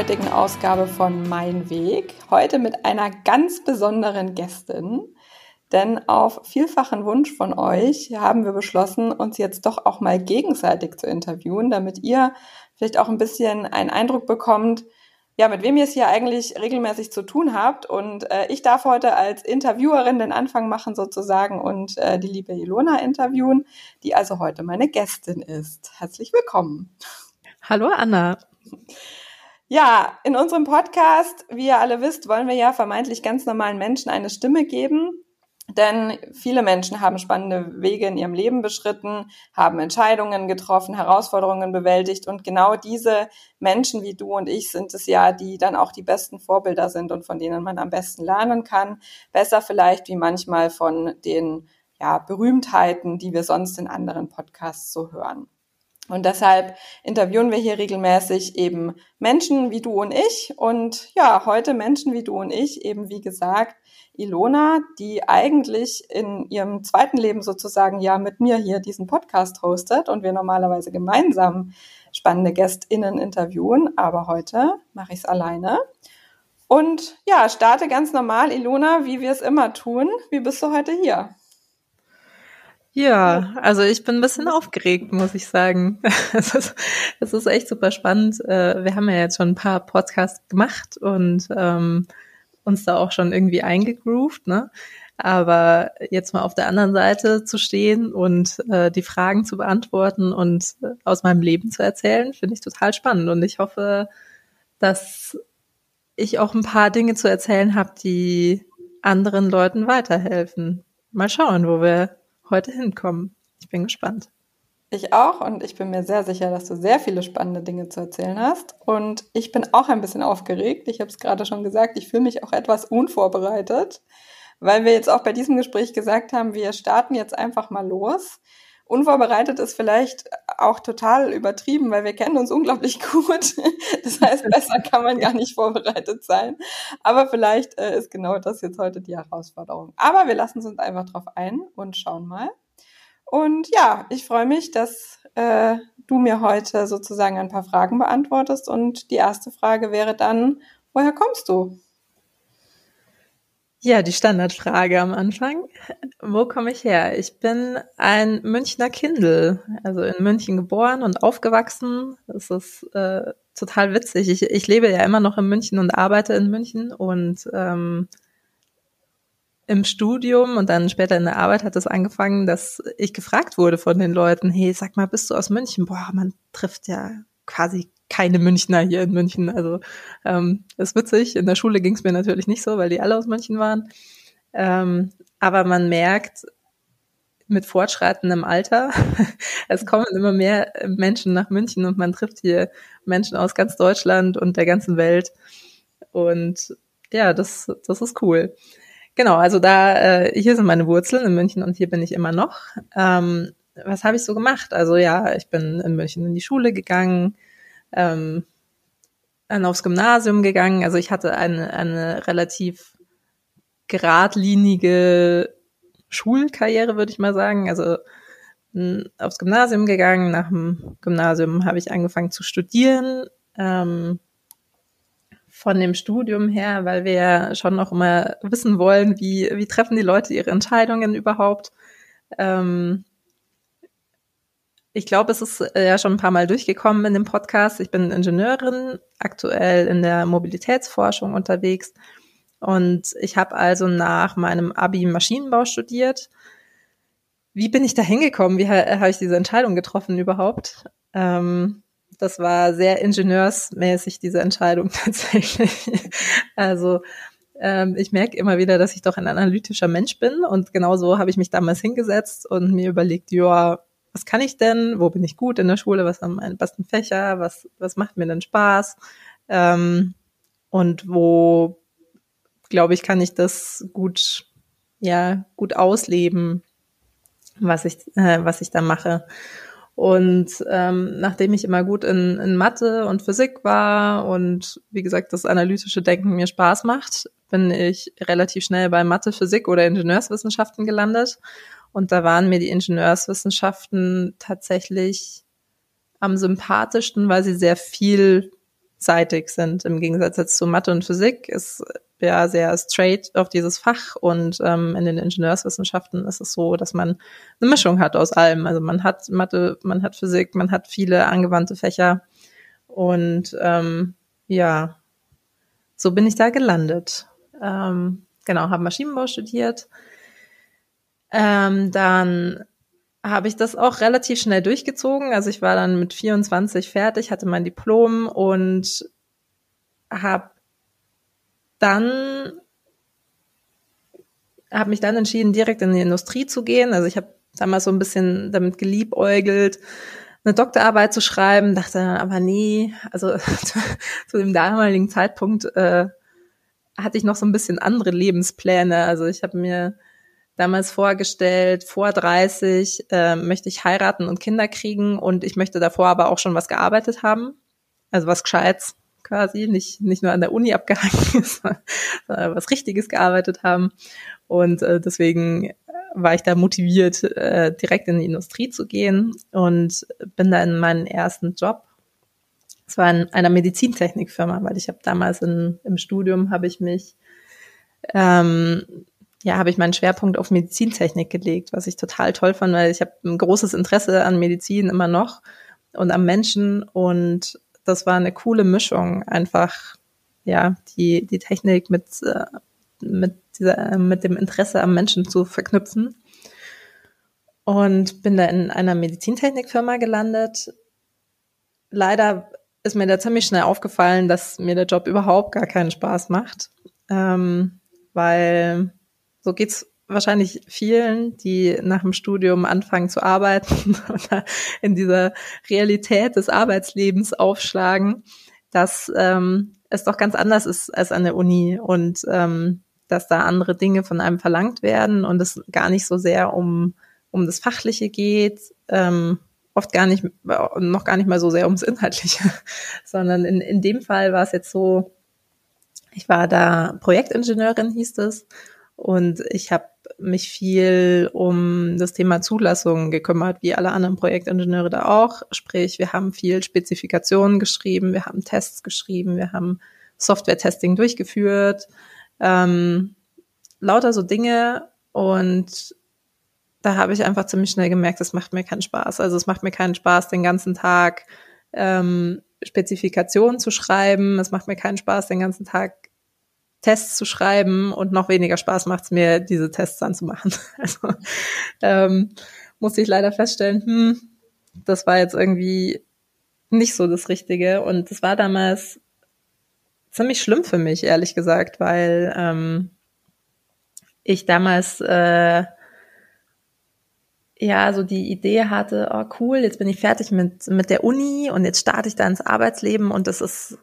Heutigen Ausgabe von Mein Weg. Heute mit einer ganz besonderen Gästin. Denn auf vielfachen Wunsch von euch haben wir beschlossen, uns jetzt doch auch mal gegenseitig zu interviewen, damit ihr vielleicht auch ein bisschen einen Eindruck bekommt, ja, mit wem ihr es hier eigentlich regelmäßig zu tun habt. Und äh, ich darf heute als Interviewerin den Anfang machen sozusagen und äh, die liebe Ilona interviewen, die also heute meine Gästin ist. Herzlich willkommen. Hallo Anna. Ja, in unserem Podcast, wie ihr alle wisst, wollen wir ja vermeintlich ganz normalen Menschen eine Stimme geben. Denn viele Menschen haben spannende Wege in ihrem Leben beschritten, haben Entscheidungen getroffen, Herausforderungen bewältigt und genau diese Menschen wie du und ich sind es ja, die dann auch die besten Vorbilder sind und von denen man am besten lernen kann. Besser vielleicht wie manchmal von den ja, Berühmtheiten, die wir sonst in anderen Podcasts so hören. Und deshalb interviewen wir hier regelmäßig eben Menschen wie du und ich. Und ja, heute Menschen wie du und ich, eben wie gesagt, Ilona, die eigentlich in ihrem zweiten Leben sozusagen ja mit mir hier diesen Podcast hostet und wir normalerweise gemeinsam spannende GästInnen interviewen. Aber heute mache ich es alleine. Und ja, starte ganz normal, Ilona, wie wir es immer tun. Wie bist du heute hier? Ja, also ich bin ein bisschen aufgeregt, muss ich sagen. Es ist, es ist echt super spannend. Äh, wir haben ja jetzt schon ein paar Podcasts gemacht und ähm, uns da auch schon irgendwie eingegroovt, ne? Aber jetzt mal auf der anderen Seite zu stehen und äh, die Fragen zu beantworten und äh, aus meinem Leben zu erzählen, finde ich total spannend. Und ich hoffe, dass ich auch ein paar Dinge zu erzählen habe, die anderen Leuten weiterhelfen. Mal schauen, wo wir heute hinkommen. Ich bin gespannt. Ich auch und ich bin mir sehr sicher, dass du sehr viele spannende Dinge zu erzählen hast. Und ich bin auch ein bisschen aufgeregt. Ich habe es gerade schon gesagt, ich fühle mich auch etwas unvorbereitet, weil wir jetzt auch bei diesem Gespräch gesagt haben, wir starten jetzt einfach mal los. Unvorbereitet ist vielleicht auch total übertrieben, weil wir kennen uns unglaublich gut. Das heißt, besser kann man gar nicht vorbereitet sein. Aber vielleicht äh, ist genau das jetzt heute die Herausforderung. Aber wir lassen uns einfach drauf ein und schauen mal. Und ja, ich freue mich, dass äh, du mir heute sozusagen ein paar Fragen beantwortest. Und die erste Frage wäre dann, woher kommst du? Ja, die Standardfrage am Anfang. Wo komme ich her? Ich bin ein Münchner Kindel, also in München geboren und aufgewachsen. Das ist äh, total witzig. Ich, ich lebe ja immer noch in München und arbeite in München und ähm, im Studium und dann später in der Arbeit hat es das dass ich gefragt wurde von den Leuten, hey, sag mal, bist du aus München? Boah, man trifft ja quasi keine Münchner hier in München. Also ähm, ist witzig. In der Schule ging es mir natürlich nicht so, weil die alle aus München waren. Ähm, aber man merkt mit fortschreitendem Alter, es kommen immer mehr Menschen nach München und man trifft hier Menschen aus ganz Deutschland und der ganzen Welt. Und ja, das, das ist cool. Genau, also da, äh, hier sind meine Wurzeln in München und hier bin ich immer noch. Ähm, was habe ich so gemacht? Also ja, ich bin in München in die Schule gegangen, ähm, dann aufs Gymnasium gegangen. Also ich hatte eine, eine relativ geradlinige Schulkarriere, würde ich mal sagen. Also aufs Gymnasium gegangen. Nach dem Gymnasium habe ich angefangen zu studieren. Ähm, von dem Studium her, weil wir ja schon noch immer wissen wollen, wie, wie treffen die Leute ihre Entscheidungen überhaupt. Ähm, ich glaube, es ist äh, ja schon ein paar Mal durchgekommen in dem Podcast. Ich bin Ingenieurin, aktuell in der Mobilitätsforschung unterwegs. Und ich habe also nach meinem Abi Maschinenbau studiert. Wie bin ich da hingekommen? Wie ha habe ich diese Entscheidung getroffen überhaupt? Ähm, das war sehr ingenieursmäßig, diese Entscheidung tatsächlich. Also ähm, ich merke immer wieder, dass ich doch ein analytischer Mensch bin und genauso habe ich mich damals hingesetzt und mir überlegt, ja, was kann ich denn? Wo bin ich gut in der Schule? Was sind meine besten Fächer? Was, was macht mir denn Spaß? Ähm, und wo, glaube ich, kann ich das gut, ja, gut ausleben, was ich, äh, was ich da mache. Und ähm, nachdem ich immer gut in, in Mathe und Physik war und wie gesagt das analytische Denken mir Spaß macht, bin ich relativ schnell bei Mathe, Physik oder Ingenieurswissenschaften gelandet. Und da waren mir die Ingenieurswissenschaften tatsächlich am sympathischsten, weil sie sehr viel seitig sind. Im Gegensatz jetzt zu Mathe und Physik ist ja sehr straight auf dieses Fach und ähm, in den Ingenieurswissenschaften ist es so, dass man eine Mischung hat aus allem. Also man hat Mathe, man hat Physik, man hat viele angewandte Fächer und ähm, ja, so bin ich da gelandet. Ähm, genau, habe Maschinenbau studiert. Ähm, dann habe ich das auch relativ schnell durchgezogen. Also ich war dann mit 24 fertig, hatte mein Diplom und habe dann habe mich dann entschieden, direkt in die Industrie zu gehen. Also ich habe damals so ein bisschen damit geliebäugelt, eine Doktorarbeit zu schreiben, dachte aber nee, also zu dem damaligen Zeitpunkt äh, hatte ich noch so ein bisschen andere Lebenspläne. Also ich habe mir damals vorgestellt, vor 30 äh, möchte ich heiraten und Kinder kriegen und ich möchte davor aber auch schon was gearbeitet haben. Also was Gescheites quasi, nicht, nicht nur an der Uni abgehangen ist, sondern was Richtiges gearbeitet haben. Und äh, deswegen war ich da motiviert, äh, direkt in die Industrie zu gehen und bin da in meinen ersten Job. Es war in einer Medizintechnikfirma, weil ich habe damals in, im Studium habe ich mich ähm, ja, habe ich meinen Schwerpunkt auf Medizintechnik gelegt, was ich total toll fand, weil ich habe ein großes Interesse an Medizin immer noch und am Menschen und das war eine coole Mischung, einfach ja die die Technik mit äh, mit dieser mit dem Interesse am Menschen zu verknüpfen und bin da in einer Medizintechnikfirma gelandet. Leider ist mir da ziemlich schnell aufgefallen, dass mir der Job überhaupt gar keinen Spaß macht, ähm, weil so geht's wahrscheinlich vielen, die nach dem Studium anfangen zu arbeiten oder in dieser Realität des Arbeitslebens aufschlagen, dass ähm, es doch ganz anders ist als an der Uni und ähm, dass da andere Dinge von einem verlangt werden und es gar nicht so sehr um, um das Fachliche geht, ähm, oft gar nicht, noch gar nicht mal so sehr ums Inhaltliche, sondern in, in dem Fall war es jetzt so, ich war da Projektingenieurin, hieß es, und ich habe mich viel um das Thema Zulassung gekümmert, wie alle anderen Projektingenieure da auch. Sprich, wir haben viel Spezifikationen geschrieben, wir haben Tests geschrieben, wir haben Software-Testing durchgeführt, ähm, lauter so Dinge. Und da habe ich einfach ziemlich schnell gemerkt, es macht mir keinen Spaß. Also es macht mir keinen Spaß, den ganzen Tag ähm, Spezifikationen zu schreiben. Es macht mir keinen Spaß, den ganzen Tag Tests zu schreiben und noch weniger Spaß macht es mir, diese Tests anzumachen. Also ähm, musste ich leider feststellen, hm, das war jetzt irgendwie nicht so das Richtige. Und das war damals ziemlich schlimm für mich, ehrlich gesagt, weil ähm, ich damals äh, ja so die Idee hatte, oh cool, jetzt bin ich fertig mit, mit der Uni und jetzt starte ich da ins Arbeitsleben und das ist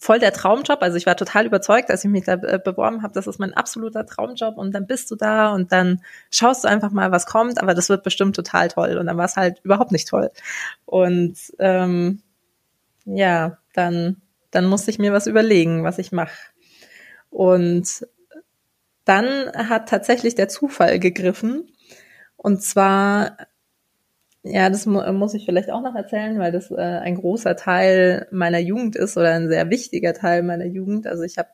voll der Traumjob. Also ich war total überzeugt, als ich mich da äh, beworben habe, das ist mein absoluter Traumjob und dann bist du da und dann schaust du einfach mal, was kommt, aber das wird bestimmt total toll. Und dann war es halt überhaupt nicht toll. Und ähm, ja, dann, dann musste ich mir was überlegen, was ich mache. Und dann hat tatsächlich der Zufall gegriffen. Und zwar ja, das mu muss ich vielleicht auch noch erzählen, weil das äh, ein großer Teil meiner Jugend ist oder ein sehr wichtiger Teil meiner Jugend. Also ich habe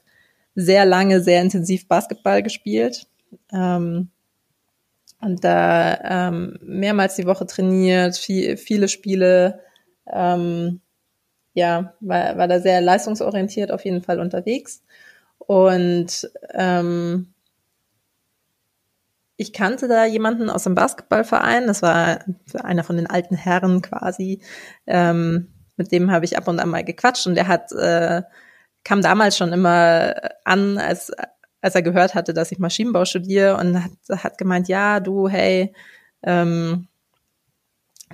sehr lange, sehr intensiv Basketball gespielt ähm, und da ähm, mehrmals die Woche trainiert, viel, viele Spiele. Ähm, ja, war, war da sehr leistungsorientiert auf jeden Fall unterwegs und ähm, ich kannte da jemanden aus dem Basketballverein, das war einer von den alten Herren quasi, ähm, mit dem habe ich ab und an mal gequatscht und der hat, äh, kam damals schon immer an, als, als er gehört hatte, dass ich Maschinenbau studiere und hat, hat gemeint, ja, du, hey, ähm,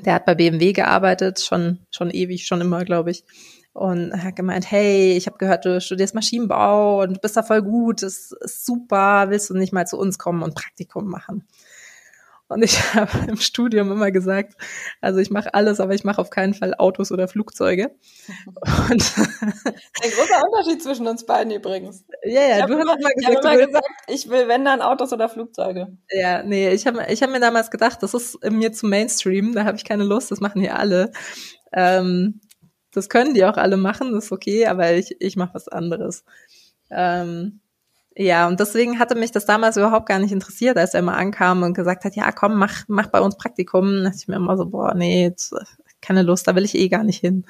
der hat bei BMW gearbeitet, schon, schon ewig, schon immer, glaube ich und hat gemeint, hey, ich habe gehört, du studierst Maschinenbau und du bist da voll gut, das ist super, willst du nicht mal zu uns kommen und Praktikum machen? Und ich habe im Studium immer gesagt, also ich mache alles, aber ich mache auf keinen Fall Autos oder Flugzeuge. Und Ein großer Unterschied zwischen uns beiden übrigens. Ja, ja, du hast immer, gesagt, ich hab immer gesagt, ich will, wenn dann Autos oder Flugzeuge. Ja, nee, ich habe ich hab mir damals gedacht, das ist mir zu Mainstream, da habe ich keine Lust, das machen hier alle. Ähm, das können die auch alle machen, das ist okay, aber ich, ich mache was anderes. Ähm, ja, und deswegen hatte mich das damals überhaupt gar nicht interessiert, als er immer ankam und gesagt hat, ja, komm, mach, mach bei uns Praktikum. Da dachte ich mir immer so, boah, nee, jetzt, keine Lust, da will ich eh gar nicht hin.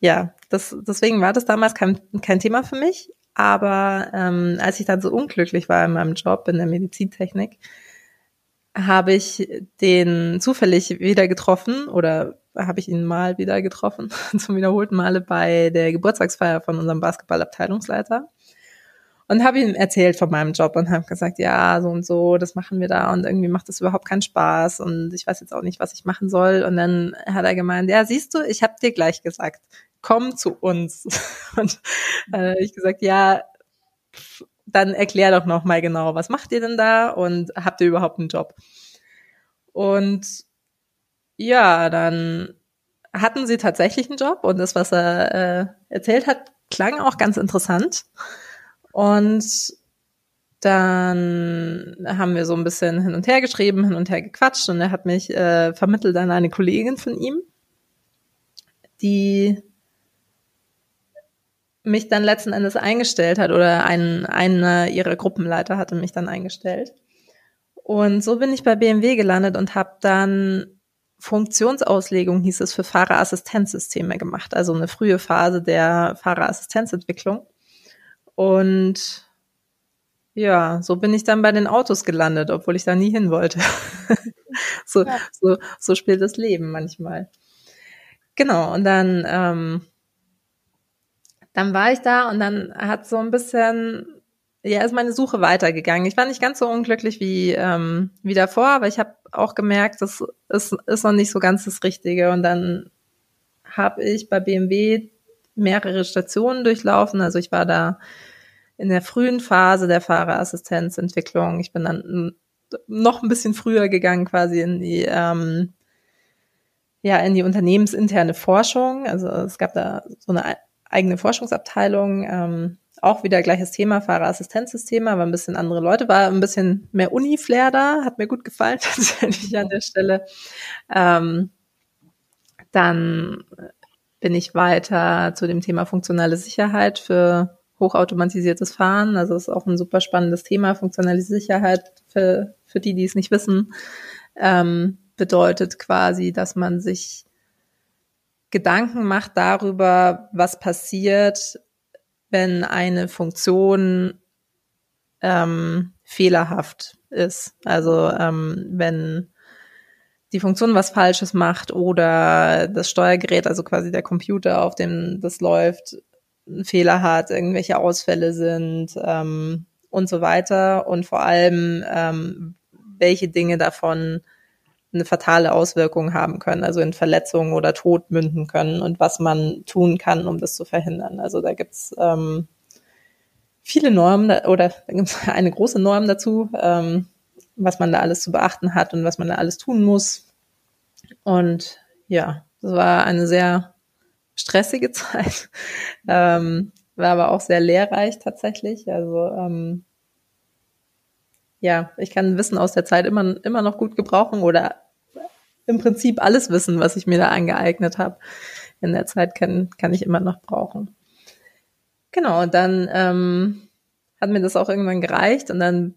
Ja, das, deswegen war das damals kein, kein Thema für mich. Aber ähm, als ich dann so unglücklich war in meinem Job in der Medizintechnik, habe ich den zufällig wieder getroffen oder habe ich ihn mal wieder getroffen, zum wiederholten Male bei der Geburtstagsfeier von unserem Basketballabteilungsleiter und habe ihm erzählt von meinem Job und habe gesagt, ja, so und so, das machen wir da und irgendwie macht das überhaupt keinen Spaß und ich weiß jetzt auch nicht, was ich machen soll. Und dann hat er gemeint, ja, siehst du, ich habe dir gleich gesagt, komm zu uns. Und äh, ich gesagt, ja, dann erklär doch noch mal genau, was macht ihr denn da und habt ihr überhaupt einen Job? Und ja, dann hatten sie tatsächlich einen Job und das, was er äh, erzählt hat, klang auch ganz interessant. Und dann haben wir so ein bisschen hin und her geschrieben, hin und her gequatscht und er hat mich äh, vermittelt an eine Kollegin von ihm, die mich dann letzten Endes eingestellt hat oder ein, einer ihrer Gruppenleiter hatte mich dann eingestellt. Und so bin ich bei BMW gelandet und habe dann Funktionsauslegung, hieß es, für Fahrerassistenzsysteme gemacht, also eine frühe Phase der Fahrerassistenzentwicklung. Und ja, so bin ich dann bei den Autos gelandet, obwohl ich da nie hin wollte. so, ja. so, so spielt das Leben manchmal. Genau, und dann, ähm, dann war ich da und dann hat so ein bisschen, ja, ist meine Suche weitergegangen. Ich war nicht ganz so unglücklich wie, ähm, wie davor, aber ich habe auch gemerkt, das ist, ist noch nicht so ganz das Richtige. Und dann habe ich bei BMW mehrere Stationen durchlaufen. Also ich war da in der frühen Phase der Fahrerassistenzentwicklung. Ich bin dann noch ein bisschen früher gegangen, quasi in die ähm, ja in die unternehmensinterne Forschung. Also es gab da so eine eigene Forschungsabteilung. Ähm, auch wieder gleiches Thema, Fahrerassistenzsysteme, aber ein bisschen andere Leute. War ein bisschen mehr Uni-Flair da, hat mir gut gefallen tatsächlich an der Stelle. Ähm, dann bin ich weiter zu dem Thema funktionale Sicherheit für hochautomatisiertes Fahren. Also ist auch ein super spannendes Thema. Funktionale Sicherheit für, für die, die es nicht wissen, ähm, bedeutet quasi, dass man sich Gedanken macht darüber, was passiert, wenn eine Funktion ähm, fehlerhaft ist. Also ähm, wenn die Funktion was Falsches macht oder das Steuergerät, also quasi der Computer, auf dem das läuft, einen Fehler hat, irgendwelche Ausfälle sind ähm, und so weiter. Und vor allem, ähm, welche Dinge davon eine fatale Auswirkung haben können, also in Verletzungen oder Tod münden können und was man tun kann, um das zu verhindern. Also da gibt's ähm, viele Normen oder da gibt's eine große Norm dazu, ähm, was man da alles zu beachten hat und was man da alles tun muss. Und ja, das war eine sehr stressige Zeit, ähm, war aber auch sehr lehrreich tatsächlich. Also ähm, ja, ich kann Wissen aus der Zeit immer, immer noch gut gebrauchen oder im Prinzip alles Wissen, was ich mir da angeeignet habe. In der Zeit kann, kann ich immer noch brauchen. Genau, dann ähm, hat mir das auch irgendwann gereicht und dann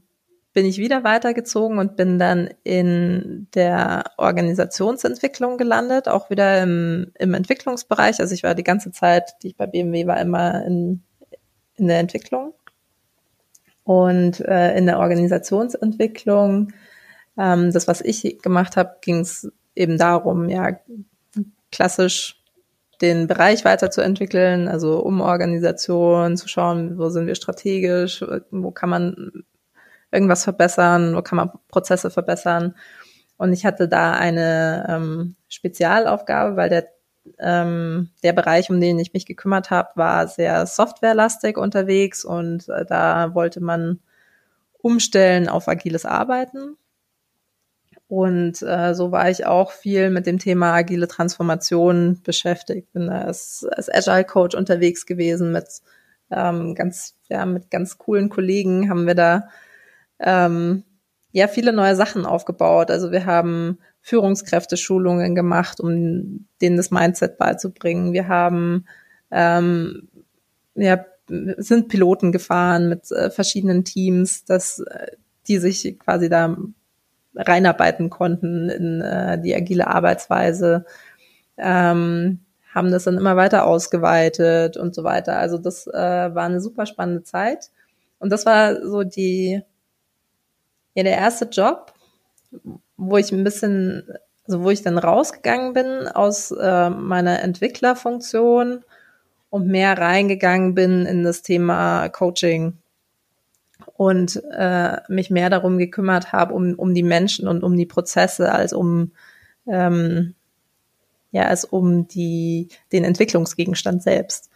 bin ich wieder weitergezogen und bin dann in der Organisationsentwicklung gelandet, auch wieder im, im Entwicklungsbereich. Also ich war die ganze Zeit, die ich bei BMW war, immer in, in der Entwicklung. Und äh, in der Organisationsentwicklung, ähm, das, was ich gemacht habe, ging es eben darum, ja, klassisch den Bereich weiterzuentwickeln, also Umorganisation, zu schauen, wo sind wir strategisch, wo kann man irgendwas verbessern, wo kann man Prozesse verbessern. Und ich hatte da eine ähm, Spezialaufgabe, weil der, ähm, der Bereich, um den ich mich gekümmert habe, war sehr softwarelastig unterwegs und äh, da wollte man umstellen auf agiles Arbeiten. Und äh, so war ich auch viel mit dem Thema agile Transformation beschäftigt. Bin als, als Agile Coach unterwegs gewesen mit ähm, ganz, ja, mit ganz coolen Kollegen haben wir da ähm, ja viele neue Sachen aufgebaut. Also wir haben Führungskräfteschulungen gemacht, um denen das Mindset beizubringen. Wir haben ähm, ja, sind Piloten gefahren mit äh, verschiedenen Teams, dass äh, die sich quasi da reinarbeiten konnten in äh, die agile Arbeitsweise, ähm, haben das dann immer weiter ausgeweitet und so weiter. Also das äh, war eine super spannende Zeit. Und das war so die, ja, der erste Job, wo ich ein bisschen, also wo ich dann rausgegangen bin aus äh, meiner Entwicklerfunktion und mehr reingegangen bin in das Thema Coaching und äh, mich mehr darum gekümmert habe, um, um die Menschen und um die Prozesse, als um ähm, ja, als um die, den Entwicklungsgegenstand selbst.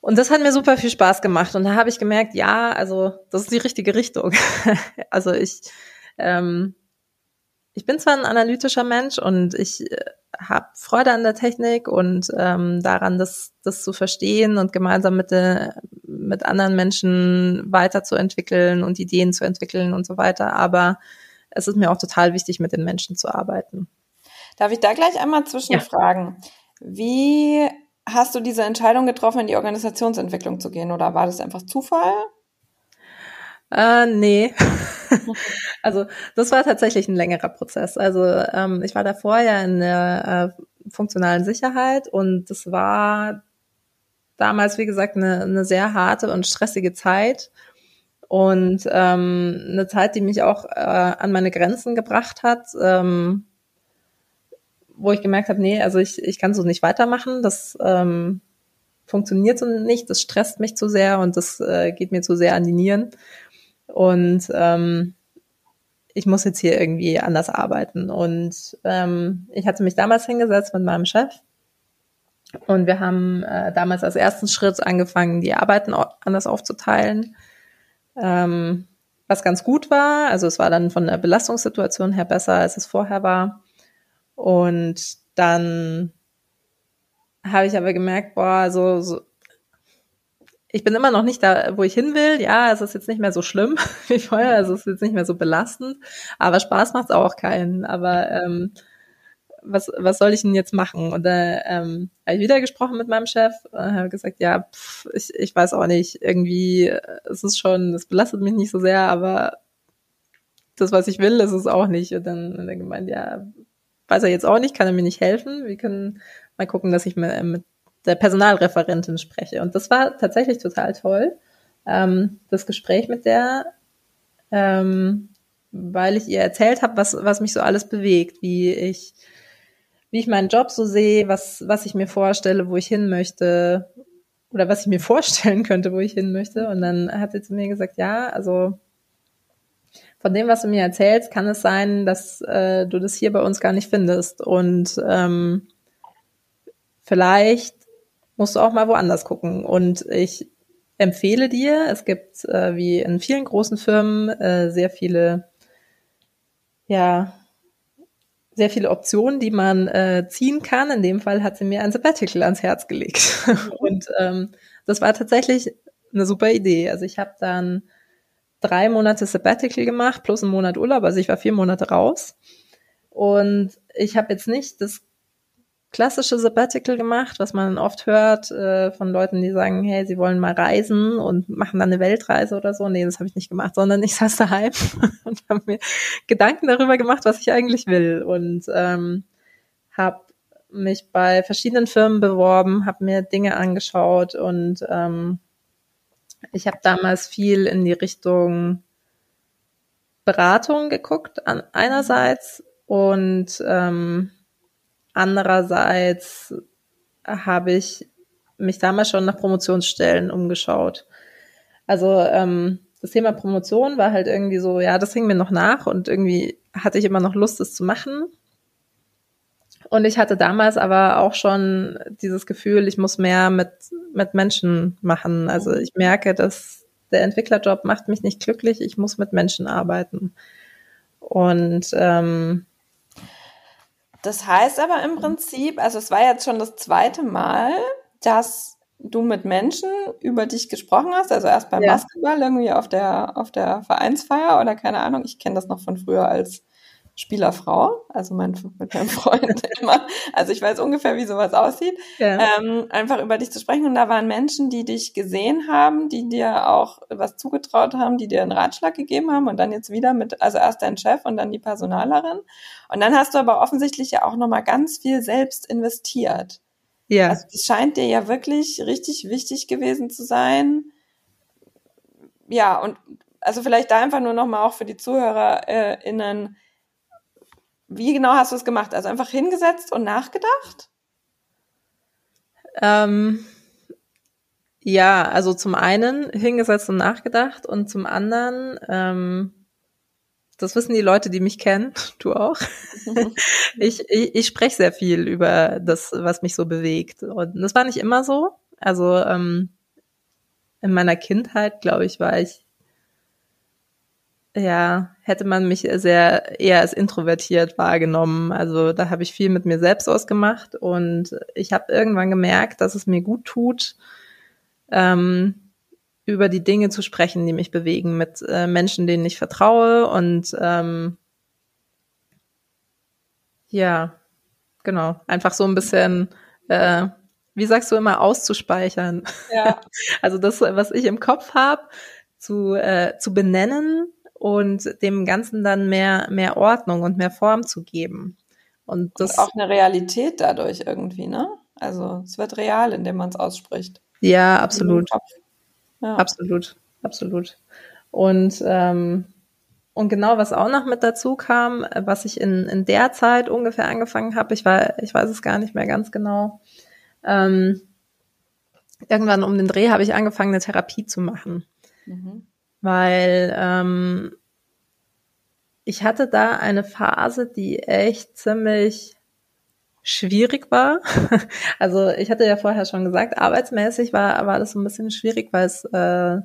Und das hat mir super viel Spaß gemacht. Und da habe ich gemerkt, ja, also das ist die richtige Richtung. also ich, ähm, ich bin zwar ein analytischer Mensch und ich äh, habe Freude an der Technik und ähm, daran, das, das zu verstehen und gemeinsam mit, de, mit anderen Menschen weiterzuentwickeln und Ideen zu entwickeln und so weiter. Aber es ist mir auch total wichtig, mit den Menschen zu arbeiten. Darf ich da gleich einmal zwischenfragen? Ja. Wie hast du diese Entscheidung getroffen, in die Organisationsentwicklung zu gehen oder war das einfach Zufall? Äh, nee. also das war tatsächlich ein längerer Prozess. Also ähm, ich war davor ja in der äh, funktionalen Sicherheit und das war damals, wie gesagt, eine, eine sehr harte und stressige Zeit und ähm, eine Zeit, die mich auch äh, an meine Grenzen gebracht hat, ähm, wo ich gemerkt habe, nee, also ich, ich kann so nicht weitermachen, das ähm, funktioniert so nicht, das stresst mich zu sehr und das äh, geht mir zu sehr an die Nieren. Und ähm, ich muss jetzt hier irgendwie anders arbeiten. Und ähm, ich hatte mich damals hingesetzt mit meinem Chef und wir haben äh, damals als ersten Schritt angefangen, die Arbeiten anders aufzuteilen. Ähm, was ganz gut war. Also es war dann von der Belastungssituation her besser, als es vorher war. Und dann habe ich aber gemerkt, boah, so, so ich bin immer noch nicht da, wo ich hin will. Ja, es ist jetzt nicht mehr so schlimm wie vorher, also es ist jetzt nicht mehr so belastend, aber Spaß macht auch keinen. Aber ähm, was, was soll ich denn jetzt machen? Und da ähm, habe ich wieder gesprochen mit meinem Chef und habe gesagt, ja, pff, ich, ich weiß auch nicht, irgendwie, es ist schon, es belastet mich nicht so sehr, aber das, was ich will, ist es auch nicht. Und dann, und dann gemeint, ja, weiß er jetzt auch nicht, kann er mir nicht helfen. Wir können mal gucken, dass ich mit, mit der Personalreferentin spreche. Und das war tatsächlich total toll, ähm, das Gespräch mit der, ähm, weil ich ihr erzählt habe, was, was mich so alles bewegt, wie ich, wie ich meinen Job so sehe, was, was ich mir vorstelle, wo ich hin möchte oder was ich mir vorstellen könnte, wo ich hin möchte. Und dann hat sie zu mir gesagt, ja, also von dem, was du mir erzählst, kann es sein, dass äh, du das hier bei uns gar nicht findest. Und ähm, vielleicht musst du auch mal woanders gucken. Und ich empfehle dir, es gibt äh, wie in vielen großen Firmen äh, sehr viele, ja, sehr viele Optionen, die man äh, ziehen kann. In dem Fall hat sie mir ein Sabbatical ans Herz gelegt. Und ähm, das war tatsächlich eine super Idee. Also ich habe dann drei Monate Sabbatical gemacht, plus einen Monat Urlaub, also ich war vier Monate raus. Und ich habe jetzt nicht das klassische Sabbatical gemacht, was man oft hört äh, von Leuten, die sagen, hey, sie wollen mal reisen und machen dann eine Weltreise oder so. Nee, das habe ich nicht gemacht, sondern ich saß daheim und habe mir Gedanken darüber gemacht, was ich eigentlich will und ähm, habe mich bei verschiedenen Firmen beworben, habe mir Dinge angeschaut und ähm, ich habe damals viel in die Richtung Beratung geguckt, an einerseits und ähm, Andererseits habe ich mich damals schon nach Promotionsstellen umgeschaut. Also ähm, das Thema Promotion war halt irgendwie so, ja, das hing mir noch nach und irgendwie hatte ich immer noch Lust, es zu machen. Und ich hatte damals aber auch schon dieses Gefühl, ich muss mehr mit, mit Menschen machen. Also ich merke, dass der Entwicklerjob macht mich nicht glücklich, ich muss mit Menschen arbeiten. Und ähm, das heißt aber im Prinzip, also es war jetzt schon das zweite Mal, dass du mit Menschen über dich gesprochen hast, also erst beim ja. Basketball irgendwie auf der auf der Vereinsfeier oder keine Ahnung, ich kenne das noch von früher als Spielerfrau, also mein, mit meinem Freund immer. Also ich weiß ungefähr, wie sowas aussieht. Ja. Ähm, einfach über dich zu sprechen. Und da waren Menschen, die dich gesehen haben, die dir auch was zugetraut haben, die dir einen Ratschlag gegeben haben und dann jetzt wieder mit, also erst dein Chef und dann die Personalerin. Und dann hast du aber offensichtlich ja auch nochmal ganz viel selbst investiert. Ja. Also das scheint dir ja wirklich richtig wichtig gewesen zu sein. Ja, und also vielleicht da einfach nur nochmal auch für die ZuhörerInnen, äh, wie genau hast du es gemacht? Also einfach hingesetzt und nachgedacht? Ähm, ja, also zum einen hingesetzt und nachgedacht und zum anderen, ähm, das wissen die Leute, die mich kennen, du auch. ich ich, ich spreche sehr viel über das, was mich so bewegt. Und das war nicht immer so. Also ähm, in meiner Kindheit, glaube ich, war ich ja, hätte man mich sehr eher als introvertiert wahrgenommen. Also da habe ich viel mit mir selbst ausgemacht und ich habe irgendwann gemerkt, dass es mir gut tut, ähm, über die Dinge zu sprechen, die mich bewegen, mit äh, Menschen, denen ich vertraue und ähm, ja, genau, einfach so ein bisschen, äh, wie sagst du immer, auszuspeichern. Ja. also das, was ich im Kopf habe, zu, äh, zu benennen und dem Ganzen dann mehr, mehr Ordnung und mehr Form zu geben. Und das und auch eine Realität dadurch irgendwie, ne? Also es wird real, indem man es ausspricht. Ja, absolut. Ja. Absolut, absolut. Und ähm, und genau, was auch noch mit dazu kam, was ich in, in der Zeit ungefähr angefangen habe, ich war, ich weiß es gar nicht mehr ganz genau. Ähm, irgendwann um den Dreh habe ich angefangen, eine Therapie zu machen. Mhm weil ähm, ich hatte da eine Phase, die echt ziemlich schwierig war. Also ich hatte ja vorher schon gesagt, arbeitsmäßig war, war das so ein bisschen schwierig, weil es äh,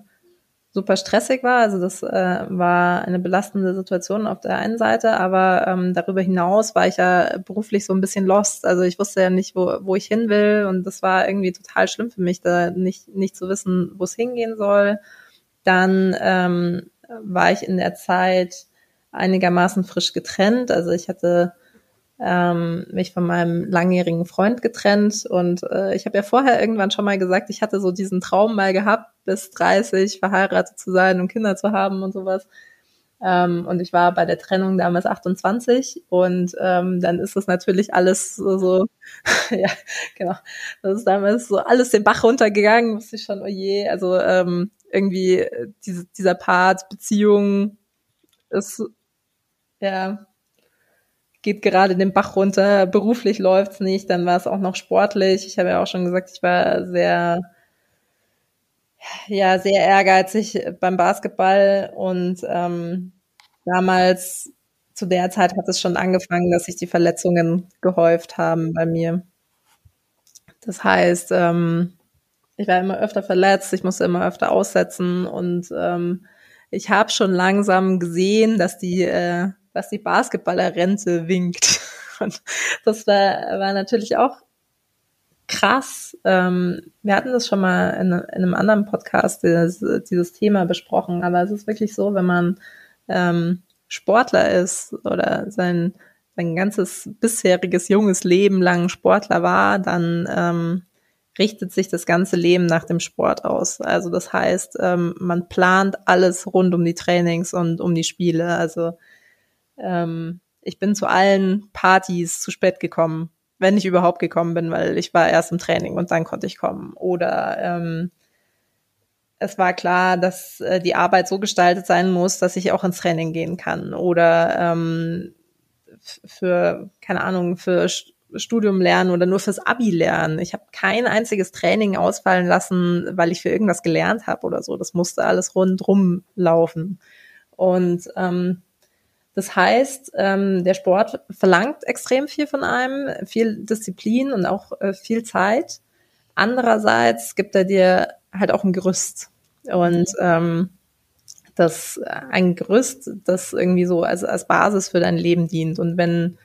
super stressig war. Also das äh, war eine belastende Situation auf der einen Seite, aber ähm, darüber hinaus war ich ja beruflich so ein bisschen lost. Also ich wusste ja nicht, wo, wo ich hin will und das war irgendwie total schlimm für mich, da nicht, nicht zu wissen, wo es hingehen soll. Dann ähm, war ich in der Zeit einigermaßen frisch getrennt. Also ich hatte ähm, mich von meinem langjährigen Freund getrennt und äh, ich habe ja vorher irgendwann schon mal gesagt, ich hatte so diesen Traum mal gehabt, bis 30 verheiratet zu sein und Kinder zu haben und sowas. Ähm, und ich war bei der Trennung damals 28 und ähm, dann ist das natürlich alles so, so ja, genau, das ist damals so alles den Bach runtergegangen, wusste ich schon, oh je, also ähm, irgendwie äh, diese, dieser Part Beziehung ist ja geht gerade den Bach runter, beruflich läuft's nicht, dann war es auch noch sportlich. Ich habe ja auch schon gesagt, ich war sehr ja sehr ehrgeizig beim Basketball und ähm, damals zu der Zeit hat es schon angefangen, dass sich die Verletzungen gehäuft haben bei mir. Das heißt, ähm, ich war immer öfter verletzt, ich musste immer öfter aussetzen und ähm, ich habe schon langsam gesehen, dass die, äh, dass die Basketballerrente winkt. Und das war, war natürlich auch krass. Ähm, wir hatten das schon mal in, in einem anderen Podcast, dieses, dieses Thema besprochen, aber es ist wirklich so, wenn man ähm, Sportler ist oder sein, sein ganzes bisheriges junges Leben lang Sportler war, dann ähm, richtet sich das ganze Leben nach dem Sport aus. Also das heißt, ähm, man plant alles rund um die Trainings und um die Spiele. Also ähm, ich bin zu allen Partys zu spät gekommen, wenn ich überhaupt gekommen bin, weil ich war erst im Training und dann konnte ich kommen. Oder ähm, es war klar, dass äh, die Arbeit so gestaltet sein muss, dass ich auch ins Training gehen kann. Oder ähm, für, keine Ahnung, für Studium lernen oder nur fürs Abi lernen. Ich habe kein einziges Training ausfallen lassen, weil ich für irgendwas gelernt habe oder so. Das musste alles rundrum laufen. Und ähm, das heißt, ähm, der Sport verlangt extrem viel von einem, viel Disziplin und auch äh, viel Zeit. Andererseits gibt er dir halt auch ein Gerüst. Und ähm, das ein Gerüst, das irgendwie so als, als Basis für dein Leben dient. Und wenn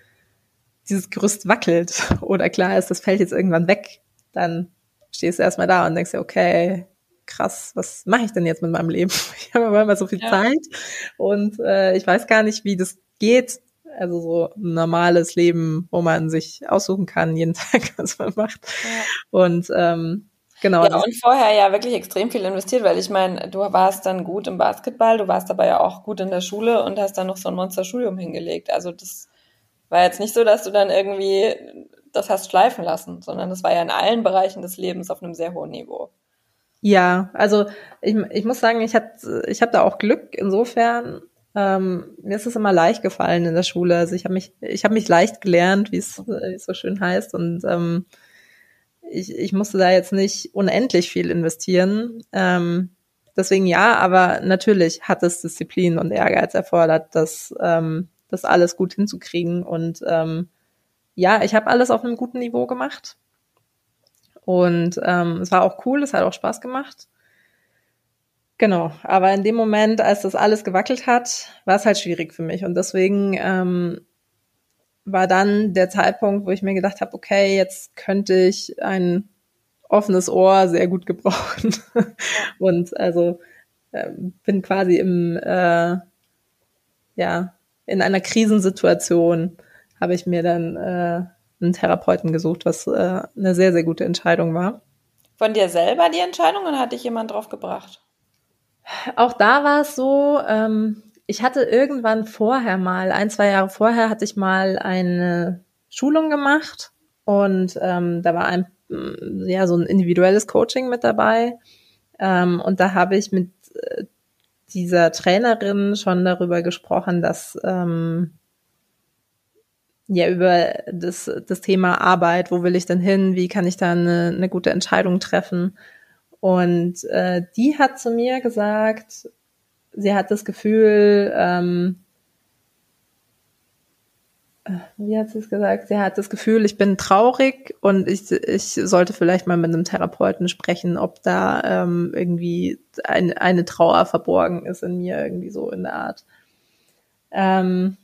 dieses Gerüst wackelt oder klar ist, das fällt jetzt irgendwann weg, dann stehst du erstmal da und denkst dir, okay, krass, was mache ich denn jetzt mit meinem Leben? Ich habe aber immer so viel ja. Zeit und äh, ich weiß gar nicht, wie das geht, Also so ein normales Leben, wo man sich aussuchen kann, jeden Tag, was man macht. Ja. Und ähm, genau. Ja, und vorher ja wirklich extrem viel investiert, weil ich meine, du warst dann gut im Basketball, du warst dabei ja auch gut in der Schule und hast dann noch so ein Monsterstudium hingelegt. Also das war jetzt nicht so, dass du dann irgendwie das hast schleifen lassen, sondern das war ja in allen Bereichen des Lebens auf einem sehr hohen Niveau. Ja, also ich, ich muss sagen, ich habe ich hab da auch Glück insofern. Ähm, mir ist es immer leicht gefallen in der Schule. Also ich habe mich, ich habe mich leicht gelernt, wie es so schön heißt. Und ähm, ich, ich musste da jetzt nicht unendlich viel investieren. Ähm, deswegen ja, aber natürlich hat es Disziplin und Ehrgeiz erfordert, das, ähm, das alles gut hinzukriegen. Und ähm, ja, ich habe alles auf einem guten Niveau gemacht. Und ähm, es war auch cool, es hat auch Spaß gemacht. Genau, aber in dem Moment, als das alles gewackelt hat, war es halt schwierig für mich. Und deswegen ähm, war dann der Zeitpunkt, wo ich mir gedacht habe, okay, jetzt könnte ich ein offenes Ohr sehr gut gebrauchen. Und also äh, bin quasi im äh, ja in einer Krisensituation habe ich mir dann äh, einen Therapeuten gesucht, was äh, eine sehr, sehr gute Entscheidung war. Von dir selber die Entscheidung oder hat dich jemand drauf gebracht? Auch da war es so, ähm, ich hatte irgendwann vorher mal, ein, zwei Jahre vorher, hatte ich mal eine Schulung gemacht und ähm, da war ein, ja, so ein individuelles Coaching mit dabei. Ähm, und da habe ich mit äh, dieser Trainerin schon darüber gesprochen, dass ähm, ja über das, das Thema Arbeit, wo will ich denn hin, wie kann ich da eine, eine gute Entscheidung treffen. Und äh, die hat zu mir gesagt, sie hat das Gefühl, ähm, äh, wie hat sie es gesagt? Sie hat das Gefühl, ich bin traurig und ich, ich sollte vielleicht mal mit einem Therapeuten sprechen, ob da ähm, irgendwie ein, eine Trauer verborgen ist in mir, irgendwie so in der Art. Ähm,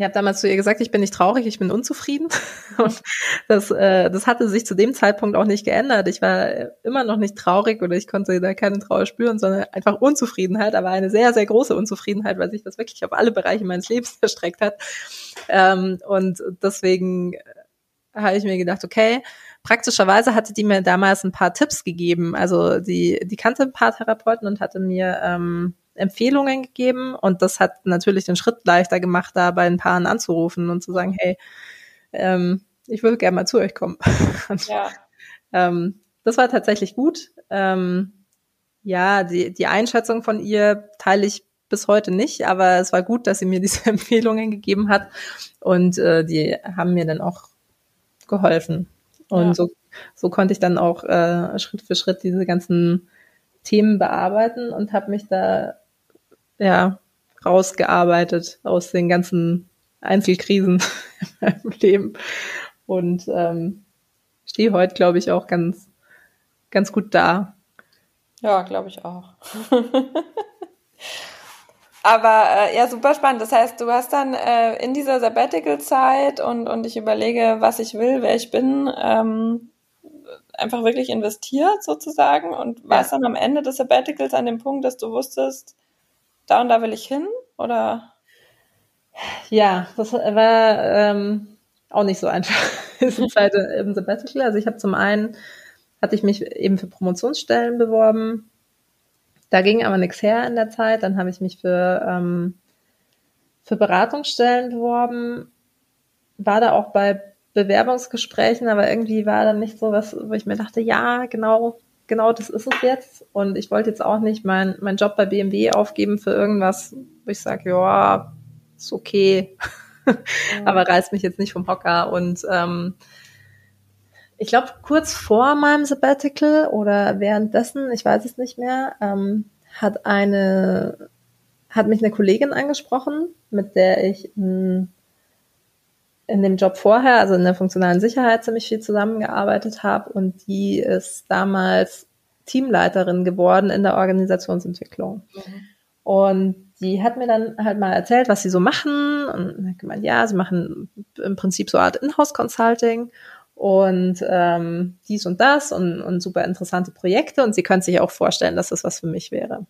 ich habe damals zu ihr gesagt, ich bin nicht traurig, ich bin unzufrieden. Und das, äh, das hatte sich zu dem Zeitpunkt auch nicht geändert. Ich war immer noch nicht traurig oder ich konnte da keine Trauer spüren, sondern einfach Unzufriedenheit, aber eine sehr, sehr große Unzufriedenheit, weil sich das wirklich auf alle Bereiche meines Lebens erstreckt hat. Ähm, und deswegen habe ich mir gedacht, okay, praktischerweise hatte die mir damals ein paar Tipps gegeben. Also die, die kannte ein paar Therapeuten und hatte mir ähm, Empfehlungen gegeben und das hat natürlich den Schritt leichter gemacht, da bei ein Paaren anzurufen und zu sagen, hey, ähm, ich würde gerne mal zu euch kommen. und, ja. ähm, das war tatsächlich gut. Ähm, ja, die, die Einschätzung von ihr teile ich bis heute nicht, aber es war gut, dass sie mir diese Empfehlungen gegeben hat und äh, die haben mir dann auch geholfen. Und ja. so, so konnte ich dann auch äh, Schritt für Schritt diese ganzen Themen bearbeiten und habe mich da ja, rausgearbeitet aus den ganzen Einzelkrisen in meinem Leben. Und ähm, stehe heute, glaube ich, auch ganz, ganz gut da. Ja, glaube ich auch. Aber äh, ja, super spannend. Das heißt, du hast dann äh, in dieser Sabbatical-Zeit und, und ich überlege, was ich will, wer ich bin, ähm, einfach wirklich investiert sozusagen und warst ja. dann am Ende des Sabbaticals an dem Punkt, dass du wusstest, da und da will ich hin? Oder? Ja, das war ähm, auch nicht so einfach. diese Zeit im Sabbatical. Also ich habe zum einen, hatte ich mich eben für Promotionsstellen beworben. Da ging aber nichts her in der Zeit. Dann habe ich mich für, ähm, für Beratungsstellen beworben. War da auch bei Bewerbungsgesprächen, aber irgendwie war dann nicht so was, wo ich mir dachte, ja, genau, genau das ist es jetzt. Und ich wollte jetzt auch nicht meinen mein Job bei BMW aufgeben für irgendwas, wo ich sage, ja, ist okay, ja. aber reißt mich jetzt nicht vom Hocker. Und ähm, ich glaube, kurz vor meinem Sabbatical oder währenddessen, ich weiß es nicht mehr, ähm, hat eine, hat mich eine Kollegin angesprochen, mit der ich in, in dem Job vorher, also in der funktionalen Sicherheit, ziemlich viel zusammengearbeitet habe und die ist damals Teamleiterin geworden in der Organisationsentwicklung. Mhm. Und die hat mir dann halt mal erzählt, was sie so machen und hat gemeint, ja, sie machen im Prinzip so eine Art Inhouse-Consulting und ähm, dies und das und, und super interessante Projekte und sie könnte sich auch vorstellen, dass das was für mich wäre.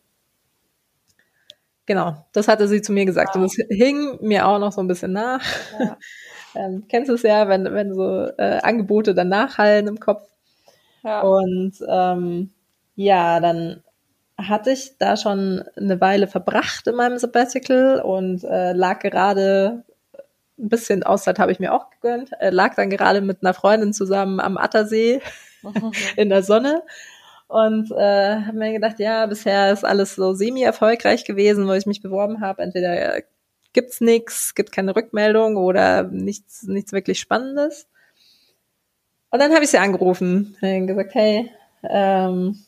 Genau, das hatte sie zu mir gesagt. Ja. Und es hing mir auch noch so ein bisschen nach. Ja. Ähm, kennst du es ja, wenn, wenn so äh, Angebote dann nachhallen im Kopf. Ja. Und ähm, ja, dann hatte ich da schon eine Weile verbracht in meinem Sabbatical und äh, lag gerade ein bisschen Auszeit habe ich mir auch gegönnt, äh, lag dann gerade mit einer Freundin zusammen am Attersee in der Sonne und äh, habe mir gedacht, ja, bisher ist alles so semi-erfolgreich gewesen, wo ich mich beworben habe. Entweder gibt's nichts, gibt keine Rückmeldung oder nichts, nichts wirklich Spannendes. Und dann habe ich sie angerufen und gesagt, hey, ähm,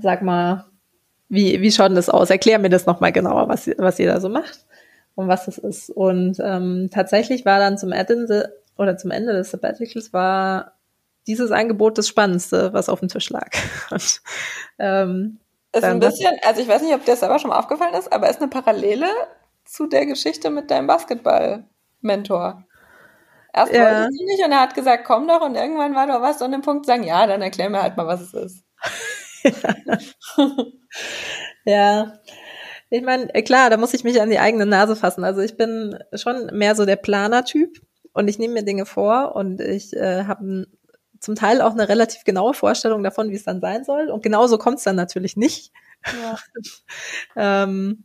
sag mal, wie, wie schaut denn das aus? Erklär mir das nochmal genauer, was, was ihr da so macht und was das ist. Und ähm, tatsächlich war dann zum Ende oder zum Ende des Sabbaticals war dieses Angebot das Spannendste, was auf dem Tisch lag. Und, ähm, ist ein bisschen, also ich weiß nicht, ob dir das selber schon mal aufgefallen ist, aber ist eine Parallele zu der Geschichte mit deinem Basketball-Mentor. Erst ja. wollte ich nicht und er hat gesagt, komm doch und irgendwann war doch was und dem Punkt sagen, ja, dann erklär mir halt mal, was es ist. ja. Ich meine, klar, da muss ich mich an die eigene Nase fassen. Also ich bin schon mehr so der Planer-Typ und ich nehme mir Dinge vor und ich äh, habe zum Teil auch eine relativ genaue Vorstellung davon, wie es dann sein soll. Und genauso kommt es dann natürlich nicht. Ja. ähm,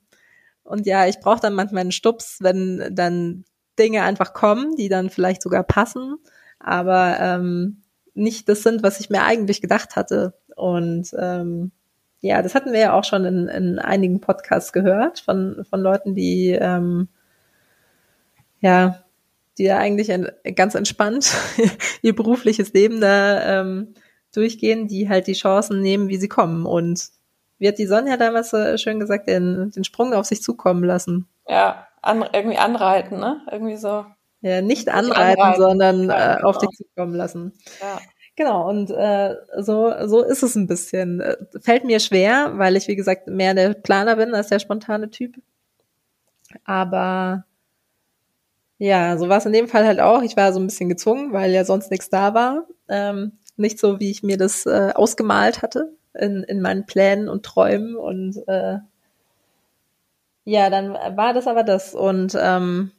und ja, ich brauche dann manchmal einen Stups, wenn dann Dinge einfach kommen, die dann vielleicht sogar passen, aber ähm, nicht das sind, was ich mir eigentlich gedacht hatte. Und ähm, ja, das hatten wir ja auch schon in, in einigen Podcasts gehört von, von Leuten, die ähm, ja, die ja eigentlich ein, ganz entspannt ihr berufliches Leben da ähm, durchgehen, die halt die Chancen nehmen, wie sie kommen. Und wie hat die Sonja damals so schön gesagt, den, den Sprung auf sich zukommen lassen. Ja, an, irgendwie anreiten, ne? Irgendwie so. Ja, nicht anreiten, anreiten. sondern äh, auf genau. dich zukommen lassen. Ja. Genau, und äh, so, so ist es ein bisschen. Äh, fällt mir schwer, weil ich, wie gesagt, mehr der Planer bin als der spontane Typ. Aber ja, so war es in dem Fall halt auch. Ich war so ein bisschen gezwungen, weil ja sonst nichts da war. Ähm, nicht so, wie ich mir das äh, ausgemalt hatte in, in meinen Plänen und Träumen. Und äh, ja, dann war das aber das. Und ähm,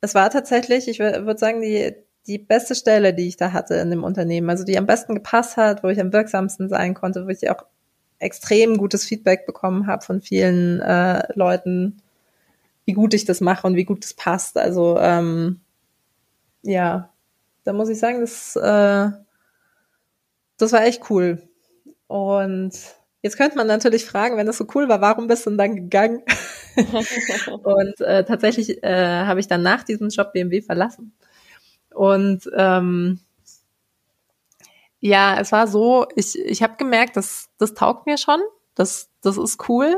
es war tatsächlich, ich würde sagen, die, die beste Stelle, die ich da hatte in dem Unternehmen, also die am besten gepasst hat, wo ich am wirksamsten sein konnte, wo ich auch extrem gutes Feedback bekommen habe von vielen äh, Leuten, wie gut ich das mache und wie gut das passt. Also ähm, ja, da muss ich sagen, das, äh, das war echt cool. Und jetzt könnte man natürlich fragen, wenn das so cool war, warum bist du denn dann gegangen? und äh, tatsächlich äh, habe ich dann nach diesem Job BMW verlassen. Und ähm, ja, es war so, ich, ich habe gemerkt, das, das taugt mir schon, das, das ist cool.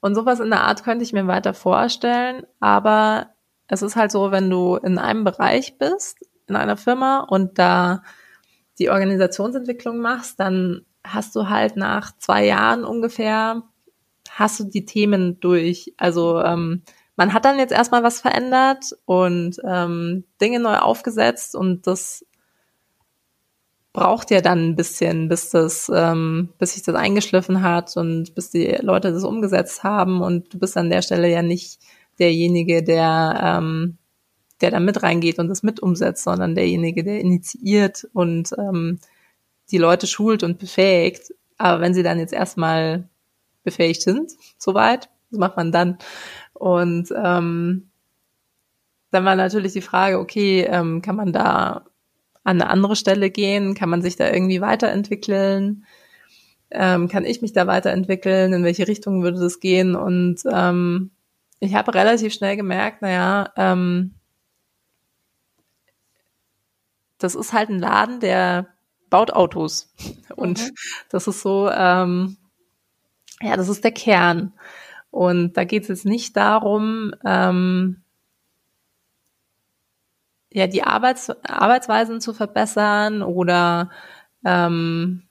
Und sowas in der Art könnte ich mir weiter vorstellen, aber es ist halt so, wenn du in einem Bereich bist, in einer Firma und da die Organisationsentwicklung machst, dann hast du halt nach zwei Jahren ungefähr, hast du die Themen durch. Also ähm, man hat dann jetzt erstmal was verändert und ähm, Dinge neu aufgesetzt und das braucht ja dann ein bisschen, bis das, ähm, bis sich das eingeschliffen hat und bis die Leute das umgesetzt haben und du bist an der Stelle ja nicht derjenige, der, ähm, der da mit reingeht und das mit umsetzt, sondern derjenige, der initiiert und ähm, die Leute schult und befähigt. Aber wenn sie dann jetzt erstmal befähigt sind, soweit, was macht man dann? Und ähm, dann war natürlich die Frage, okay, ähm, kann man da an eine andere Stelle gehen? Kann man sich da irgendwie weiterentwickeln? Ähm, kann ich mich da weiterentwickeln? In welche Richtung würde das gehen? Und ähm, ich habe relativ schnell gemerkt, naja, ähm, das ist halt ein Laden, der baut Autos. Und mhm. das ist so, ähm, ja, das ist der Kern. Und da geht es jetzt nicht darum, ähm, ja, die Arbeits Arbeitsweisen zu verbessern oder ähm,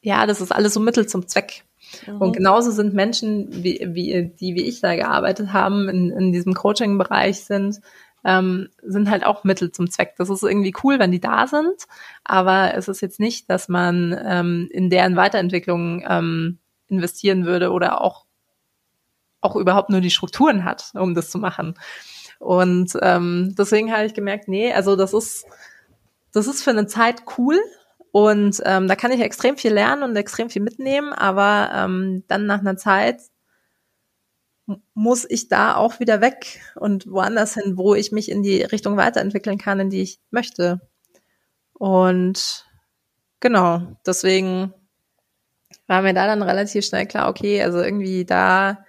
ja, das ist alles so Mittel zum Zweck. Mhm. Und genauso sind Menschen, wie, wie, die wie ich da gearbeitet haben, in, in diesem Coaching-Bereich sind, ähm, sind halt auch Mittel zum Zweck. Das ist irgendwie cool, wenn die da sind, aber es ist jetzt nicht, dass man ähm, in deren Weiterentwicklung ähm, investieren würde oder auch auch überhaupt nur die Strukturen hat, um das zu machen. Und ähm, deswegen habe ich gemerkt, nee, also das ist das ist für eine Zeit cool und ähm, da kann ich extrem viel lernen und extrem viel mitnehmen, aber ähm, dann nach einer Zeit muss ich da auch wieder weg und woanders hin, wo ich mich in die Richtung weiterentwickeln kann, in die ich möchte. Und genau, deswegen war mir da dann relativ schnell klar, okay, also irgendwie da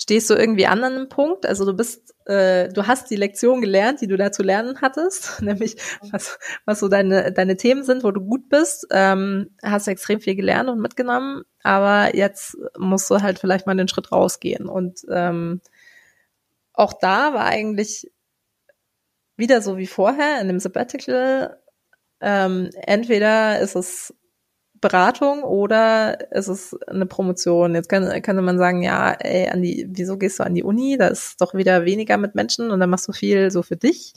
stehst du irgendwie an einem Punkt. Also du bist, äh, du hast die Lektion gelernt, die du da zu lernen hattest, nämlich was, was so deine, deine Themen sind, wo du gut bist, ähm, hast extrem viel gelernt und mitgenommen, aber jetzt musst du halt vielleicht mal den Schritt rausgehen. Und ähm, auch da war eigentlich wieder so wie vorher in dem Sabbatical, ähm, entweder ist es Beratung oder ist es eine Promotion? Jetzt kann, könnte man sagen, ja, ey, an die, wieso gehst du an die Uni? Da ist doch wieder weniger mit Menschen und dann machst du viel so für dich.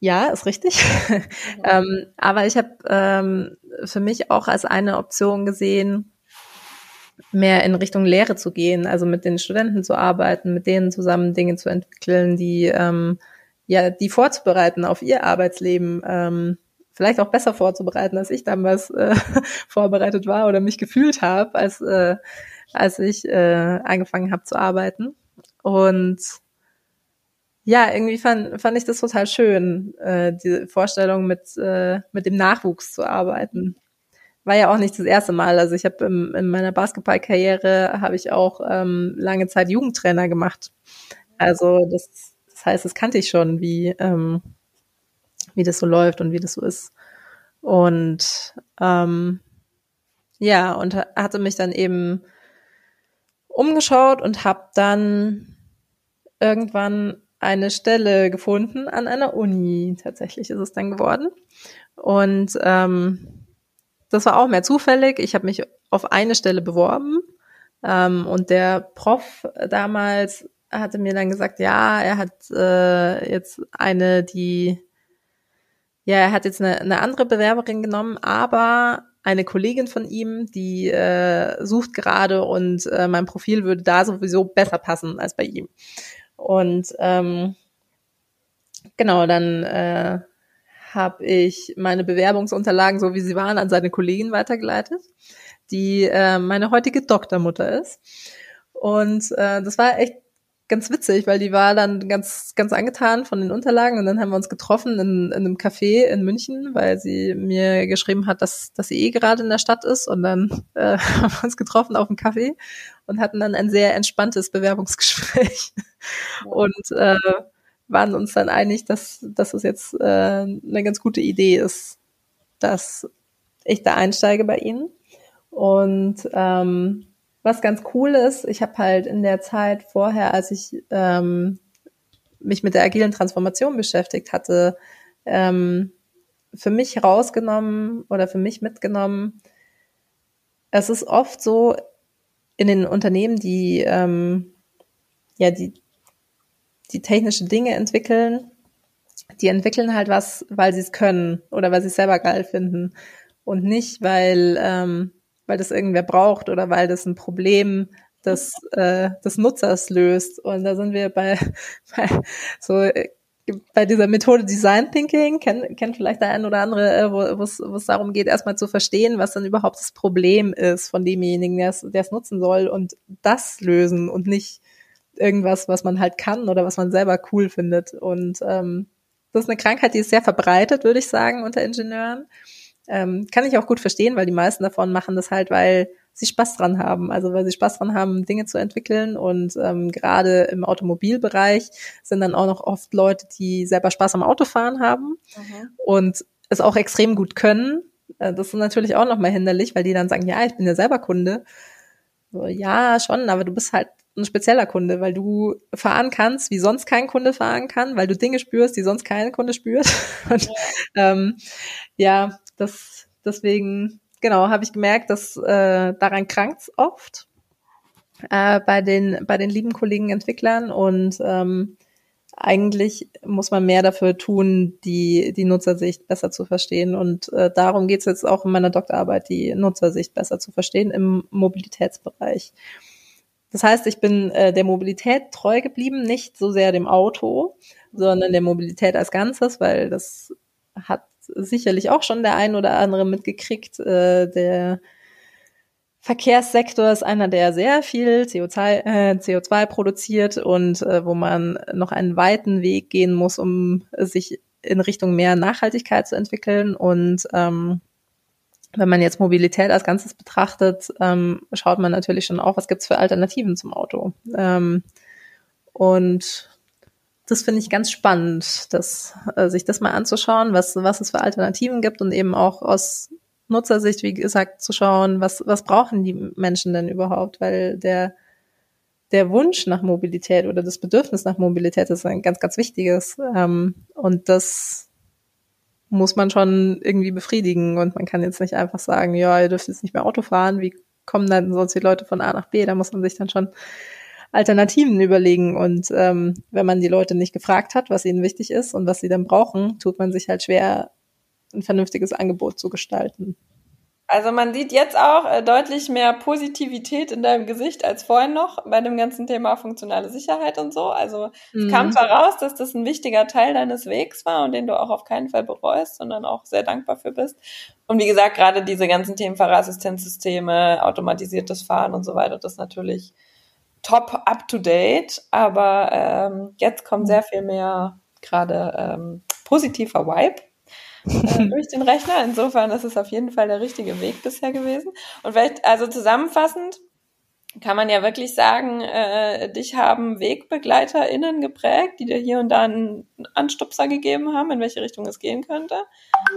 Ja, ist richtig. Mhm. ähm, aber ich habe ähm, für mich auch als eine Option gesehen, mehr in Richtung Lehre zu gehen, also mit den Studenten zu arbeiten, mit denen zusammen Dinge zu entwickeln, die ähm, ja, die vorzubereiten auf ihr Arbeitsleben. Vielleicht auch besser vorzubereiten, als ich damals äh, vorbereitet war oder mich gefühlt habe, als, äh, als ich äh, angefangen habe zu arbeiten. Und ja, irgendwie fand, fand ich das total schön, äh, diese Vorstellung mit, äh, mit dem Nachwuchs zu arbeiten. War ja auch nicht das erste Mal. Also ich habe in meiner Basketballkarriere habe ich auch ähm, lange Zeit Jugendtrainer gemacht. Also das, das heißt, das kannte ich schon, wie ähm, wie das so läuft und wie das so ist. Und ähm, ja, und hatte mich dann eben umgeschaut und habe dann irgendwann eine Stelle gefunden an einer Uni. Tatsächlich ist es dann geworden. Und ähm, das war auch mehr zufällig. Ich habe mich auf eine Stelle beworben ähm, und der Prof damals hatte mir dann gesagt, ja, er hat äh, jetzt eine, die ja, er hat jetzt eine, eine andere Bewerberin genommen, aber eine Kollegin von ihm, die äh, sucht gerade und äh, mein Profil würde da sowieso besser passen als bei ihm. Und ähm, genau, dann äh, habe ich meine Bewerbungsunterlagen, so wie sie waren, an seine Kollegin weitergeleitet, die äh, meine heutige Doktormutter ist. Und äh, das war echt ganz witzig, weil die war dann ganz, ganz angetan von den Unterlagen und dann haben wir uns getroffen in, in einem Café in München, weil sie mir geschrieben hat, dass, dass sie eh gerade in der Stadt ist und dann äh, haben wir uns getroffen auf dem Café und hatten dann ein sehr entspanntes Bewerbungsgespräch und äh, waren uns dann einig, dass, dass es jetzt äh, eine ganz gute Idee ist, dass ich da einsteige bei ihnen und ähm, was ganz cool ist, ich habe halt in der Zeit vorher, als ich ähm, mich mit der agilen Transformation beschäftigt hatte, ähm, für mich rausgenommen oder für mich mitgenommen. Es ist oft so in den Unternehmen, die ähm, ja die die technische Dinge entwickeln, die entwickeln halt was, weil sie es können oder weil sie es selber geil finden und nicht, weil ähm, weil das irgendwer braucht oder weil das ein Problem des, äh, des Nutzers löst. Und da sind wir bei, bei so äh, bei dieser Methode Design Thinking, kennt, kennt vielleicht der ein oder andere, äh, wo es darum geht, erstmal zu verstehen, was dann überhaupt das Problem ist von demjenigen, der es nutzen soll und das lösen und nicht irgendwas, was man halt kann oder was man selber cool findet. Und ähm, das ist eine Krankheit, die ist sehr verbreitet, würde ich sagen, unter Ingenieuren. Ähm, kann ich auch gut verstehen, weil die meisten davon machen das halt, weil sie Spaß dran haben. Also weil sie Spaß dran haben, Dinge zu entwickeln. Und ähm, gerade im Automobilbereich sind dann auch noch oft Leute, die selber Spaß am Autofahren haben mhm. und es auch extrem gut können. Äh, das ist natürlich auch nochmal hinderlich, weil die dann sagen, ja, ich bin ja selber Kunde. So, ja, schon, aber du bist halt ein spezieller Kunde, weil du fahren kannst, wie sonst kein Kunde fahren kann, weil du Dinge spürst, die sonst kein Kunde spürt. Und, ja. Ähm, ja, das, deswegen, genau, habe ich gemerkt, dass äh, daran krankt's oft äh, bei den bei den lieben Kollegen Entwicklern und ähm, eigentlich muss man mehr dafür tun, die, die Nutzersicht besser zu verstehen. Und äh, darum geht es jetzt auch in meiner Doktorarbeit, die Nutzersicht besser zu verstehen im Mobilitätsbereich. Das heißt, ich bin äh, der Mobilität treu geblieben, nicht so sehr dem Auto, sondern der Mobilität als Ganzes, weil das hat sicherlich auch schon der ein oder andere mitgekriegt. Äh, der Verkehrssektor ist einer, der sehr viel CO2, äh, CO2 produziert und äh, wo man noch einen weiten Weg gehen muss, um sich in Richtung mehr Nachhaltigkeit zu entwickeln. Und ähm, wenn man jetzt Mobilität als Ganzes betrachtet, ähm, schaut man natürlich schon auch, was gibt's für Alternativen zum Auto. Ähm, und das finde ich ganz spannend, dass, äh, sich das mal anzuschauen, was, was es für Alternativen gibt und eben auch aus Nutzersicht, wie gesagt, zu schauen, was, was brauchen die Menschen denn überhaupt? Weil der, der Wunsch nach Mobilität oder das Bedürfnis nach Mobilität ist ein ganz, ganz wichtiges. Ähm, und das muss man schon irgendwie befriedigen. Und man kann jetzt nicht einfach sagen, ja, ihr dürft jetzt nicht mehr Auto fahren. Wie kommen dann sonst die Leute von A nach B? Da muss man sich dann schon Alternativen überlegen. Und ähm, wenn man die Leute nicht gefragt hat, was ihnen wichtig ist und was sie dann brauchen, tut man sich halt schwer, ein vernünftiges Angebot zu gestalten. Also man sieht jetzt auch äh, deutlich mehr Positivität in deinem Gesicht als vorhin noch bei dem ganzen Thema funktionale Sicherheit und so. Also mhm. es kam zwar raus, dass das ein wichtiger Teil deines Wegs war und den du auch auf keinen Fall bereust, sondern auch sehr dankbar für bist. Und wie gesagt, gerade diese ganzen Themen Fahrerassistenzsysteme, automatisiertes Fahren und so weiter, das ist natürlich top up to date. Aber ähm, jetzt kommt mhm. sehr viel mehr gerade ähm, positiver Vibe äh, durch den Rechner. Insofern ist es auf jeden Fall der richtige Weg bisher gewesen. Und vielleicht, also zusammenfassend, kann man ja wirklich sagen, äh, dich haben WegbegleiterInnen geprägt, die dir hier und da einen Anstupser gegeben haben, in welche Richtung es gehen könnte,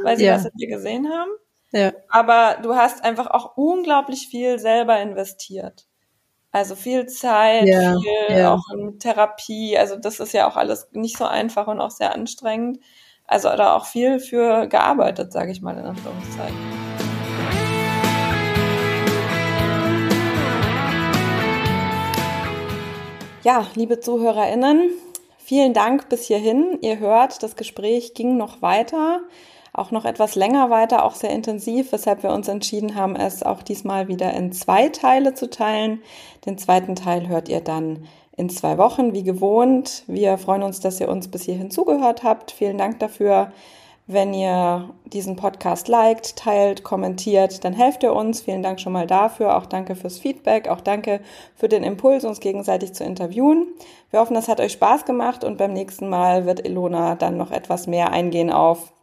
weil sie ja. was in dir gesehen haben. Ja. Aber du hast einfach auch unglaublich viel selber investiert. Also viel Zeit, ja, viel ja. auch in Therapie. Also das ist ja auch alles nicht so einfach und auch sehr anstrengend. Also da auch viel für gearbeitet, sage ich mal in Anführungszeichen. Ja, liebe ZuhörerInnen, vielen Dank bis hierhin. Ihr hört, das Gespräch ging noch weiter, auch noch etwas länger weiter, auch sehr intensiv, weshalb wir uns entschieden haben, es auch diesmal wieder in zwei Teile zu teilen. Den zweiten Teil hört ihr dann in zwei Wochen, wie gewohnt. Wir freuen uns, dass ihr uns bis hierhin zugehört habt. Vielen Dank dafür. Wenn ihr diesen Podcast liked, teilt, kommentiert, dann helft ihr uns. Vielen Dank schon mal dafür. Auch danke fürs Feedback. Auch danke für den Impuls, uns gegenseitig zu interviewen. Wir hoffen, das hat euch Spaß gemacht und beim nächsten Mal wird Ilona dann noch etwas mehr eingehen auf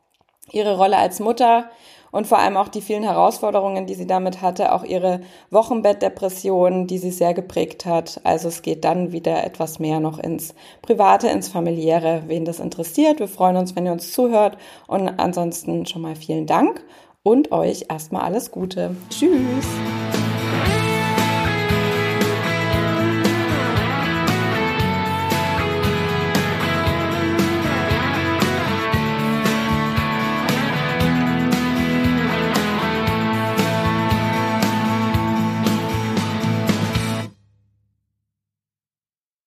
ihre Rolle als Mutter und vor allem auch die vielen Herausforderungen, die sie damit hatte, auch ihre Wochenbettdepression, die sie sehr geprägt hat. Also es geht dann wieder etwas mehr noch ins Private, ins Familiäre, wen das interessiert. Wir freuen uns, wenn ihr uns zuhört und ansonsten schon mal vielen Dank und euch erstmal alles Gute. Tschüss!